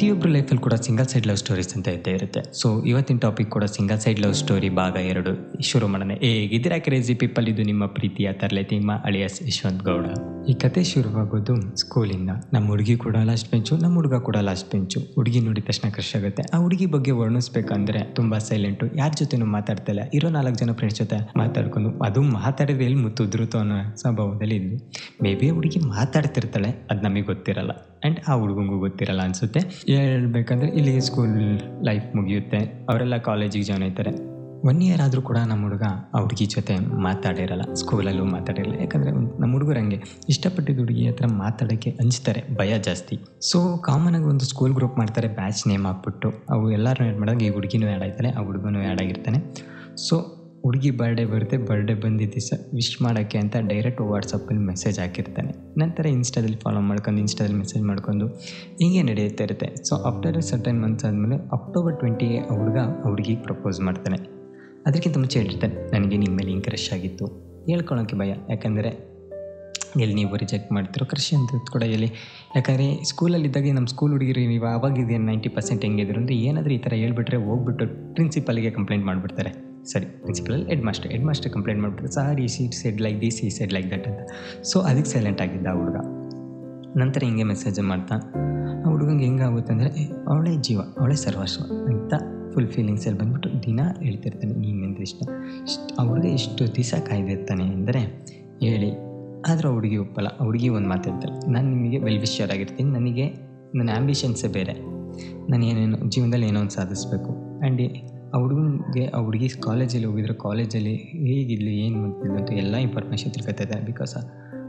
ಪ್ರತಿಯೊಬ್ಬರ ಲೈಫಲ್ಲಿ ಕೂಡ ಸಿಂಗಲ್ ಸೈಡ್ ಲವ್ ಸ್ಟೋರೀಸ್ ಅಂತ ಇದ್ದೇ ಇರುತ್ತೆ. ಸೊ ಇವತ್ತಿನ ಟಾಪಿಕ್ ಕೂಡ ಸಿಂಗಲ್ ಸೈಡ್ ಲವ್ ಸ್ಟೋರಿ ಭಾಗ ಎರಡು. ಶುರು ಮಾಡೋಣ ಹೇಗಿದ್ದೀರಾ ಕ್ರೇಜಿ ಪೀಪಲ್ ಇದು ನಿಮ್ಮ ಪ್ರೀತಿಯ ತರಲೆ ನಿಮ್ಮ ಅಳಿಯಸ್ ಯಶವಂತ್ ಗೌಡ ಈ ಕತೆ ಶುರುವಾಗೋದು ಸ್ಕೂಲಿಂದ ನಮ್ಮ ಹುಡುಗಿ ಕೂಡ ಲಾಸ್ಟ್ ಬೆಂಚು ನಮ್ಮ ಹುಡುಗ ಕೂಡ ಲಾಸ್ಟ್ ಬೆಂಚು ಹುಡುಗಿ ನೋಡಿದ ತಕ್ಷಣ ಕ್ರಶ್ ಆಗುತ್ತೆ. ಆ ಹುಡುಗಿ ಬಗ್ಗೆ ವರ್ಣಿಸ್ಬೇಕಂದ್ರೆ ತುಂಬಾ ಸೈಲೆಂಟು ಯಾರ ಜೊತೆನೂ ಮಾತಾಡ್ತಿಲ್ಲ ಇರೋ ನಾಲ್ಕು ಜನ ಫ್ರೆಂಡ್ಸ್ ಜೊತೆ ಮಾತಾಡ್ಕೊಂಡು ಅದು ಮಾತಾಡಿದ್ರೆ ಎಲ್ಲಿ ಮುತ್ತುದ್ರು ಅನ್ನೋ ಸ್ವಭಾವದಲ್ಲಿ ಇದ್ವಿ. ಮೇ ಬಿ ಹುಡುಗಿ ಮಾತಾಡ್ತಿರ್ತಾಳೆ, ಅದು ನಮಗೆ ಗೊತ್ತಿರಲ್ಲ. ಆ್ಯಂಡ್ ಆ ಹುಡುಗಂಗೂ ಗೊತ್ತಿರಲ್ಲ ಅನಿಸುತ್ತೆ. ಹೇಳ್ಬೇಕಂದ್ರೆ ಇಲ್ಲಿ ಸ್ಕೂಲ್ ಲೈಫ್ ಮುಗಿಯುತ್ತೆ. ಅವರೆಲ್ಲ ಕಾಲೇಜಿಗೆ ಜಾಯ್ನ್ ಆಯ್ತಾರೆ. ಒನ್ ಇಯರ್ ಆದರೂ ಕೂಡ ನಮ್ಮ ಹುಡುಗ ಆ ಹುಡುಗಿ ಜೊತೆ ಮಾತಾಡಿರಲ್ಲ. ಸ್ಕೂಲಲ್ಲೂ ಮಾತಾಡಿರಲ್ಲ. ಯಾಕಂದರೆ ನಮ್ಮ ಹುಡುಗರು ಹಂಗೆ ಇಷ್ಟಪಟ್ಟಿದ್ದ ಹುಡುಗಿ ಹತ್ರ ಮಾತಾಡೋಕ್ಕೆ ಹಂಚ್ತಾರೆ. ಭಯ ಜಾಸ್ತಿ. ಸೊ ಕಾಮನಾಗಿ ಒಂದು ಸ್ಕೂಲ್ ಗ್ರೂಪ್ ಮಾಡ್ತಾರೆ. ಬ್ಯಾಚ್ ನೇಮ್ ಹಾಕ್ಬಿಟ್ಟು. ಅವು ಎಲ್ಲರೂ ಆ್ಯಡ್ ಮಾಡಿದಾಗ ಈ ಹುಡುಗಿನೂ ಆ್ಯಡ್ ಆ ಹುಡುಗನೂ ಆ್ಯಡ್ ಆಗಿರ್ತಾನೆ. ಸೊ ಹುಡುಗಿ ಬರ್ಡೇ ಬರುತ್ತೆ ಬರ್ಡೇ ಬಂದಿದ್ದ ದಿವಸ ವಿಶ್ ಮಾಡೋಕ್ಕೆ ಅಂತ ಡೈರೆಕ್ಟ್ ವಾಟ್ಸಪ್ಪಲ್ಲಿ ಮೆಸೇಜ್ ಹಾಕಿರ್ತಾನೆ. ನಂತರ ಇನ್ಸ್ಟಾದಲ್ಲಿ ಫಾಲೋ ಮಾಡ್ಕೊಂಡು ಇನ್ಸ್ಟಾದಲ್ಲಿ ಮೆಸೇಜ್ ಮಾಡ್ಕೊಂಡು ಹೀಗೆ ನಡೆಯುತ್ತಾ ಇರುತ್ತೆ. ಸೊ ಆಫ್ಟರ್ ಸರ್ಟನ್ ಮಂತ್ಸ್ ಆದಮೇಲೆ ಅಕ್ಟೋಬರ್ ಟ್ವೆಂಟಿಗೆ ಆ ಹುಡುಗ ಹುಡುಗಿಗೆ ಪ್ರಪೋಸ್ ಮಾಡ್ತಾನೆ. ಅದಕ್ಕಿಂತ ಮುಂಚೆ ಹೇಳಿರ್ತಾನೆ ನನಗೆ ನಿಮ್ಮ ಮೇಲೆ ಹಿಂಗೆ ಕ್ರಶ್ ಆಗಿತ್ತು? ಹೇಳ್ಕೊಳೋಕ್ಕೆ ಭಯ. ಯಾಕಂದರೆ ಎಲ್ಲಿ ನೀವು ರಿಜೆಕ್ಟ್ ಮಾಡ್ತಿರೋ ಕ್ರಶ್ ಅಂತ ಕೂಡ ಹೇಳಿ ಯಾಕಂದರೆ ಸ್ಕೂಲಲ್ಲಿದ್ದಾಗ ನಮ್ಮ ಸ್ಕೂಲ್ ಹುಡುಗಿರು ನೀವು ಆವಾಗಿದೆ ನೈಂಟಿ ಪರ್ಸೆಂಟ್ ಹೆಂಗಿದ್ರು ಅಂದರೆ ಏನಾದರೂ ಈ ಥರ ಹೇಳ್ಬಿಟ್ರೆ ಹೋಗ್ಬಿಟ್ಟು ಪ್ರಿನ್ಸಿಪಲ್ಗೆ ಕಂಪ್ಲೇಂಟ್ ಮಾಡಿಬಿಡ್ತಾರೆ. ಸರಿ principal head master head master complaint ಮಾಡಿಬಿಟ್ರೆ. ಸಾರ್ ಈ ಸೀಟ್ ಸೆಡ್ ಲೈಕ್ ದಿಸ್ ಈ ಸೆಡ್ ಲೈಕ್ ದಟ್ ಅಂತ. ಸೊ ಅದಕ್ಕೆ ಸೈಲೆಂಟ್ ಆಗಿದ್ದ ಆ ಹುಡುಗ. ನಂತರ ಹಿಂಗೆ ಮೆಸೇಜ್ ಮಾಡ್ತಾ, ಆ ಹುಡುಗಂಗೆ ಹೆಂಗಾಗುತ್ತೆ ಅಂದರೆ ಅವಳೇ ಜೀವ, ಅವಳೇ ಸರ್ವಸ್ವ ಅಂತ ಫುಲ್ ಫೀಲಿಂಗ್ಸಲ್ಲಿ ಬಂದ್ಬಿಟ್ಟು ದಿನ ಹೇಳ್ತಿರ್ತಾನೆ ನೀನೆಂದ್ರೆ ಇಷ್ಟ? ಇಷ್ಟು, ಆ ಹುಡುಗ ಎಷ್ಟು ದಿವಸ ಕಾಯ್ದಿರ್ತಾನೆ ಅಂದರೆ ಹೇಳಿ, ಆದರೆ ಹುಡುಗಿ ಒಪ್ಪಲ್ಲ. ಹುಡುಗಿ ಒಂದು ಮಾತಾಡ್ತಾಳೆ ನಾನು ನಿಮಗೆ ವೆಲ್ ವಿಷರ್ ಆಗಿರ್ತೀನಿ. ನನಗೆ, ನನ್ನ ಆ್ಯಂಬಿಷನ್ಸೇ ಬೇರೆ. ನಾನು ಏನೇನು, ಜೀವನದಲ್ಲಿ ಏನೋ ಒಂದು ಸಾಧಿಸಬೇಕು. ಆ್ಯಂಡ್ ಆ ಹುಡುಗನಿಗೆ, ಆ ಹುಡುಗಿ ಕಾಲೇಜಲ್ಲಿ ಹೋಗಿದ್ರೆ ಕಾಲೇಜಲ್ಲಿ ಹೇಗಿರಲಿ ಏನು ಮಾಡ್ತಿದ್ಲು ಅಂತ ಎಲ್ಲ ಇನ್ಫಾರ್ಮೇಷನ್ ತಿಳ್ಕೊತಾಯಿದೆ ಬಿಕಾಸ್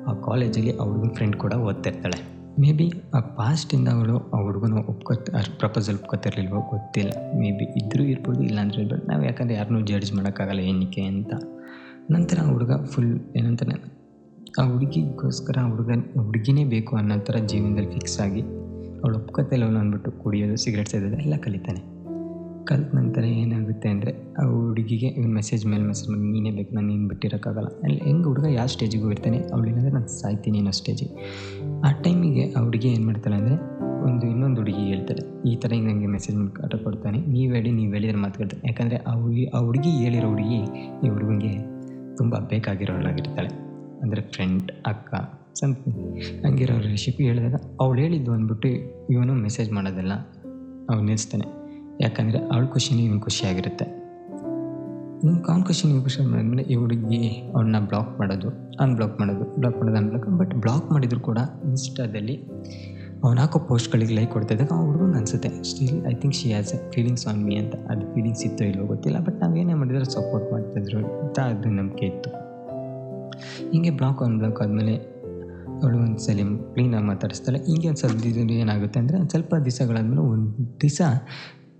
ಆ ಕಾಲೇಜಲ್ಲಿ ಆ ಹುಡುಗನ ಫ್ರೆಂಡ್ ಕೂಡ ಓದ್ತಿರ್ತಾಳೆ. ಮೇ ಬಿ ಆ ಪಾಸ್ಟಿಂದ ಅವಳು ಆ ಹುಡುಗನ ಒಪ್ಕೊತ ಪ್ರಪೋಸಲ್ ಒಪ್ಕೊತಿರ್ಲಿಲ್ವೋ ಗೊತ್ತಿಲ್ಲ. ಮೇ ಬಿ ಇದ್ದರೂ ಇರ್ಬೋದು ಇಲ್ಲ ಅಂದರೆ ಇರ್ಬೋದು. ನಾವು ಯಾಕಂದರೆ ಯಾರನ್ನೂ ಜಡ್ಜ್ ಮಾಡೋಕ್ಕಾಗಲ್ಲ ಏನಕ್ಕೆ ಅಂತ. ನಂತರ ಆ ಹುಡುಗ ಫುಲ್ ಏನಂತಾನೆ, ಆ ಹುಡುಗಿಗೋಸ್ಕರ ಹುಡುಗ, ಹುಡುಗಿನೇ ಬೇಕು ಅನ್ನೋ ಥರ ಜೀವನದಲ್ಲಿ ಫಿಕ್ಸ್ ಆಗಿ ಅವಳು ಒಪ್ಕೊತಿಲ್ಲ ಅಂದ್ಬಿಟ್ಟು ಕುಡಿಯೋದು ಸಿಗರೇಟ್ ಸೇದೋದು ಎಲ್ಲ ಕಲಿತಾನೆ. ಕಲ್ತ ನಂತರ ಏನಾಗುತ್ತೆ ಅಂದರೆ, ಆ ಹುಡುಗಿಗೆ ಇವ್ನ ಮೆಸೇಜ್ ಮೇಲೆ ಮೆಸೇಜ್ ಮಾಡಿ, ನೀನೇ ಬೇಕು, ನಾನು ನೀನು ಬಿಟ್ಟಿರೋಕ್ಕಾಗಲ್ಲ. ಅಲ್ಲಿ ಹೆಂಗೆ ಹುಡುಗ ಯಾವ ಸ್ಟೇಜಿಗೂ ಹೋಗಿರ್ತಾನೆ ಏನಂದರೆ ನಾನು ಸಾಯ್ತೀನಿ ಅನ್ನೋ ಸ್ಟೇಜಿಗೆ ಆ ಟೈಮಿಗೆ ಆ ಹುಡುಗಿ ಏನು ಮಾಡ್ತಾಳೆ ಅಂದರೆ, ಒಂದು ಇನ್ನೊಂದು ಹುಡುಗಿ ಹೇಳ್ತಾಳೆ, ಈ ಥರ ಹಿಂಗೆ ನನಗೆ ಮೆಸೇಜ್ ಮಾಡಿ ಕಾಟ ಕೊಡ್ತಾನೆ, ನೀವು ಹೇಳಿ, ನೀವು ಹೇಳಿದ್ರೆ ಮಾತುಕೊಳ್ತಾನೆ ಯಾಕಂದರೆ ಆ ಹುಡುಗಿ ಆ ಹುಡುಗಿ ಹೇಳಿರೋ ಹುಡುಗಿ ಈ ಹುಡುಗನಿಗೆ ತುಂಬ ಬೇಕಾಗಿರೋಳಾಗಿರ್ತಾಳೆ ಅಂದರೆ ಫ್ರೆಂಡ್ ಅಕ್ಕ ಸಂತ ಹಂಗಿರೋ ರೆಸಿಪಿ ಹೇಳಿದಾಗ, ಅವಳು ಹೇಳಿದ್ದು ಅಂದ್ಬಿಟ್ಟು ಇವನು ಮೆಸೇಜ್ ಮಾಡೋದಿಲ್ಲ. ಅವ್ನು ನಿಲ್ಲಿಸ್ತಾನೆ ಯಾಕಂದರೆ ಅವಳ ಖುಷಿನೇ ಇವನು ಖುಷಿಯಾಗಿರುತ್ತೆ ಅವ್ನ ಖುಷಿ ನೀವು ಖುಷಿ ಮಾಡಿದ್ಮೇಲೆ ಈ ಹುಡುಗಿ ಅವ್ಳನ್ನ ಬ್ಲಾಕ್ ಮಾಡೋದು ಅನ್ಬ್ಲಾಕ್ ಮಾಡೋದು ಬ್ಲಾಕ್ ಮಾಡೋದು ಅನ್ಬ್ಲಾಕ್ ಬಟ್ ಬ್ಲಾಕ್ ಮಾಡಿದ್ರು ಕೂಡ ಇನ್ಸ್ಟಾದಲ್ಲಿ ಅವ್ನು ಹಾಕೋ ಪೋಸ್ಟ್ಗಳಿಗೆ ಲೈಕ್ ಕೊಡ್ತಾ ಇದ್ದಾಗ ಆ ಹುಡುಗನ ಅನಿಸುತ್ತೆ still I think she has a feelings on me ಅಂತ. ಅದು ಫೀಲಿಂಗ್ಸ್ ಇತ್ತೋ ಇಲ್ಲೋ ಗೊತ್ತಿಲ್ಲ ಬಟ್ ನಾವೇನೇ ಮಾಡಿದ್ರೆ ಸಪೋರ್ಟ್ ಮಾಡ್ತಾಯಿದ್ರು ಅಂತ ಅದು ನಂಬಿಕೆ ಇತ್ತು. ಹೀಗೆ ಬ್ಲಾಕ್ ಅನ್ಬ್ಲಾಕ್ ಆದಮೇಲೆ ಅವಳು ಒಂದು ಸಲ ಕ್ಲೀನಾಗಿ ಮಾತಾಡಿಸ್ತಾಳೆ. ಹೀಗೆ ಒಂದು ಸ್ವಲ್ಪ ಏನಾಗುತ್ತೆ ಅಂದರೆ ಒಂದು ಸ್ವಲ್ಪ ದಿವಸಗಳಾದಮೇಲೆ ಒಂದು ದಿವಸ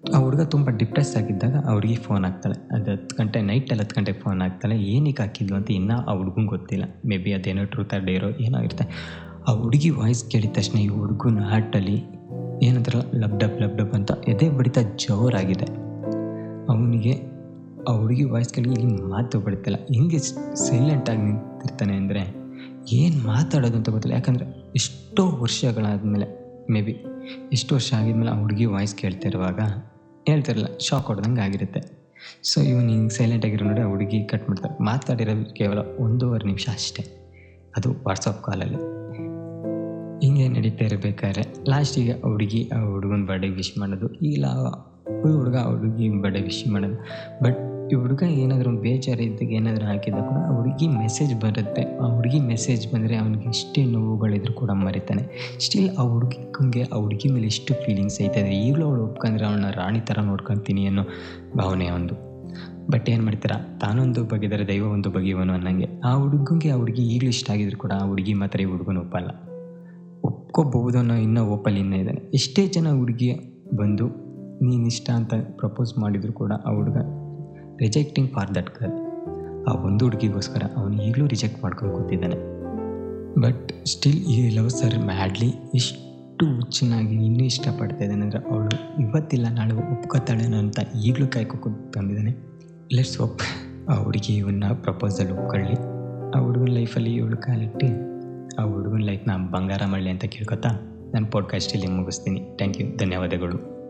ಆ ಹುಡುಗ ತುಂಬ ಡಿಪ್ರೆಸ್ ಆಗಿದ್ದಾಗ ಅವ್ರಿಗೆ ಫೋನ್ ಹಾಕ್ತಾಳೆ. ಅದು ಹತ್ತು ಗಂಟೆ ನೈಟಲ್ಲಿ ಹತ್ತು ಗಂಟೆಗೆ ಫೋನ್ ಹಾಕ್ತಾಳೆ. ಏನಕ್ಕೆ ಹಾಕಿದ್ಲು ಅಂತ ಇನ್ನೂ ಆ ಹುಡುಗಂಗೆ ಗೊತ್ತಿಲ್ಲ. ಮೇ ಬಿ ಅದೇನೋ ಟ್ರೂತ್ ಆರ್ ಡೇರೋ ಏನೋ ಇರುತ್ತೆ. ಆ ಹುಡುಗಿ ವಾಯ್ಸ್ ಕೇಳಿದ ತಕ್ಷಣ ಈ ಹುಡುಗನ ಹಾರ್ಟಲ್ಲಿ ಏನಂತಾರಲ್ಲ, ಲಬ್ ಡಬ್ ಲಬ್ ಡಬ್ ಅಂತ ಎದೆ ಬಡಿತ ಜೋರಾಗಿದೆ. ಅವನಿಗೆ ಆ ಹುಡುಗಿ ವಾಯ್ಸ್ ಕೇಳಿ ಇಲ್ಲಿ ಮಾತು ಬಡಿತಲ್ಲ ಹಿಂಗೆ ಸೈಲೆಂಟಾಗಿ ನಿಂತಿರ್ತಾನೆ ಅಂದರೆ ಏನು ಮಾತಾಡೋದು ಅಂತ ಗೊತ್ತಿಲ್ಲ. ಯಾಕಂದರೆ ಎಷ್ಟೋ ವರ್ಷಗಳಾದಮೇಲೆ ಮೇ ಬಿ ಎಷ್ಟು ವರ್ಷ ಆಗಿದ್ಮೇಲೆ ಆ ಹುಡುಗಿ ವಾಯ್ಸ್ ಕೇಳ್ತಿರುವಾಗ ಹೇಳ್ತಿರಲ್ಲ ಶಾಕ್ ಹೊಡೆದಂಗೆ ಆಗಿರುತ್ತೆ. ಸೊ ಇವನು ಹಿಂಗೆ ಸೈಲೆಂಟ್ ಆಗಿರೋ ನೋಡಿ ಹುಡುಗಿ ಕಟ್ ಮಾಡ್ತಾರೆ ಮಾತಾಡಿರೋದು ಕೇವಲ ಒಂದೂವರೆ ನಿಮಿಷ ಅಷ್ಟೇ. ಅದು ವಾಟ್ಸಪ್ ಕಾಲಲ್ಲಿ ಹಿಂಗೆ ನಡೀತಾ ಇರಬೇಕಾದ್ರೆ ಲಾಸ್ಟಿಗೆ ಹುಡುಗಿ, ಆ ಹುಡುಗನ ಬರ್ಡೇ ವಿಶ್ ಮಾಡೋದು. ಇಲ್ಲ, ಈ ಹುಡುಗ ಹುಡುಗಿ ಬರ್ಡೇ ವಿಶ್ ಮಾಡೋದು. ಬಟ್ ಈ ಹುಡುಗ ಏನಾದರೂ ಬೇಜಾರಿದ್ದಾಗ ಏನಾದರೂ ಹಾಕಿದ ಕೂಡ ಆ ಹುಡುಗಿ ಮೆಸೇಜ್ ಬರುತ್ತೆ. ಆ ಹುಡುಗಿ ಮೆಸೇಜ್ ಬಂದರೆ ಅವನಿಗೆ ಎಷ್ಟೇ ನೋವುಗಳಿದ್ರು ಕೂಡ ಮರಿತಾನೆ. ಸ್ಟಿಲ್ ಆ ಹುಡುಗಿಗೆ, ಆ ಹುಡುಗಿ ಮೇಲೆ ಎಷ್ಟು ಫೀಲಿಂಗ್ಸ್ ಐತದೆ ಈಗಲೂ ಅವಳು ಒಪ್ಕೊಂಡ್ರೆ ಅವಳನ್ನ ರಾಣಿ ಥರ ನೋಡ್ಕೊತೀನಿ ಅನ್ನೋ ಭಾವನೆ ಒಂದು. ಬಟ್ ಏನು ಮಾಡ್ತೀರಾ? ತಾನೊಂದು ಬಗೆದರೆ ದೈವ ಒಂದು ಬಗೆಯವನು ಅನ್ನಂಗೆ. ಆ ಹುಡುಗಂಗೆ ಆ ಹುಡುಗಿ ಈಗಲೂ ಇಷ್ಟ ಆಗಿದ್ರು ಕೂಡ ಆ ಹುಡುಗಿ ಮಾತ್ರ ಈ ಹುಡುಗನ ಒಪ್ಪಲ್ಲ. ಒಪ್ಕೋಬಹುದು ಅನ್ನೋ ಇನ್ನೂ ಒಪ್ಪಲ್ಲಿ ಇನ್ನೂ ಇದ್ದಾನೆ. ಎಷ್ಟೇ ಜನ ಹುಡುಗಿ ಬಂದು, ನೀನು ಇಷ್ಟ ಅಂತ ಪ್ರಪೋಸ್ ಮಾಡಿದ್ರು ಕೂಡ ಆ ಹುಡುಗ ರಿಜೆಕ್ಟಿಂಗ್ ಫಾರ್ ದಟ್ ಗರ್ಲ್ ಆ ಒಂದು ಹುಡುಗಿಗೋಸ್ಕರ ಅವನು ಈಗಲೂ ರಿಜೆಕ್ಟ್ ಮಾಡ್ಕೊಂಡು ಕೂತಿದ್ದಾನೆ. ಬಟ್ ಸ್ಟಿಲ್ ಈ ಲವ್ ಸರ್ ಮ್ಯಾಡ್ಲಿ ಇಷ್ಟು ಹುಚ್ಚನಾಗಿ ಇನ್ನೂ ಇಷ್ಟಪಡ್ತಾ ಇದ್ದಾನೆ ಅಂದರೆ ಅವಳು ಇವತ್ತಿಲ್ಲ, ನಾಳೆ ಒಪ್ಕೋತಾಳೆ ಅಂತ ಈಗಲೂ ಕಾಯ್ಕೊಂಡು ತಂದಿದ್ದಾನೆ. ಲೆಟ್ಸ್ ಒಪ್ ಆ ಹುಡುಗಿ ಇವನ್ನ ಪ್ರಪೋಸಲ್ ಒಪ್ಕೊಳ್ಳಿ. ಆ ಹುಡುಗನ ಲೈಫಲ್ಲಿ ಇವಳು ಕಾಲಿಟ್ಟು, ಆ ಹುಡುಗನ ಲೈಫ್ನ ಬಂಗಾರ ಮಾಡಲಿ ಅಂತ ಕೇಳ್ಕೊತಾ ನಾನು ಪಾಡ್ಕಾಸ್ಟ್ ಇಲ್ಲಿ ಮುಗಿಸ್ತೀನಿ. ಥ್ಯಾಂಕ್ ಯು ಧನ್ಯವಾದಗಳು.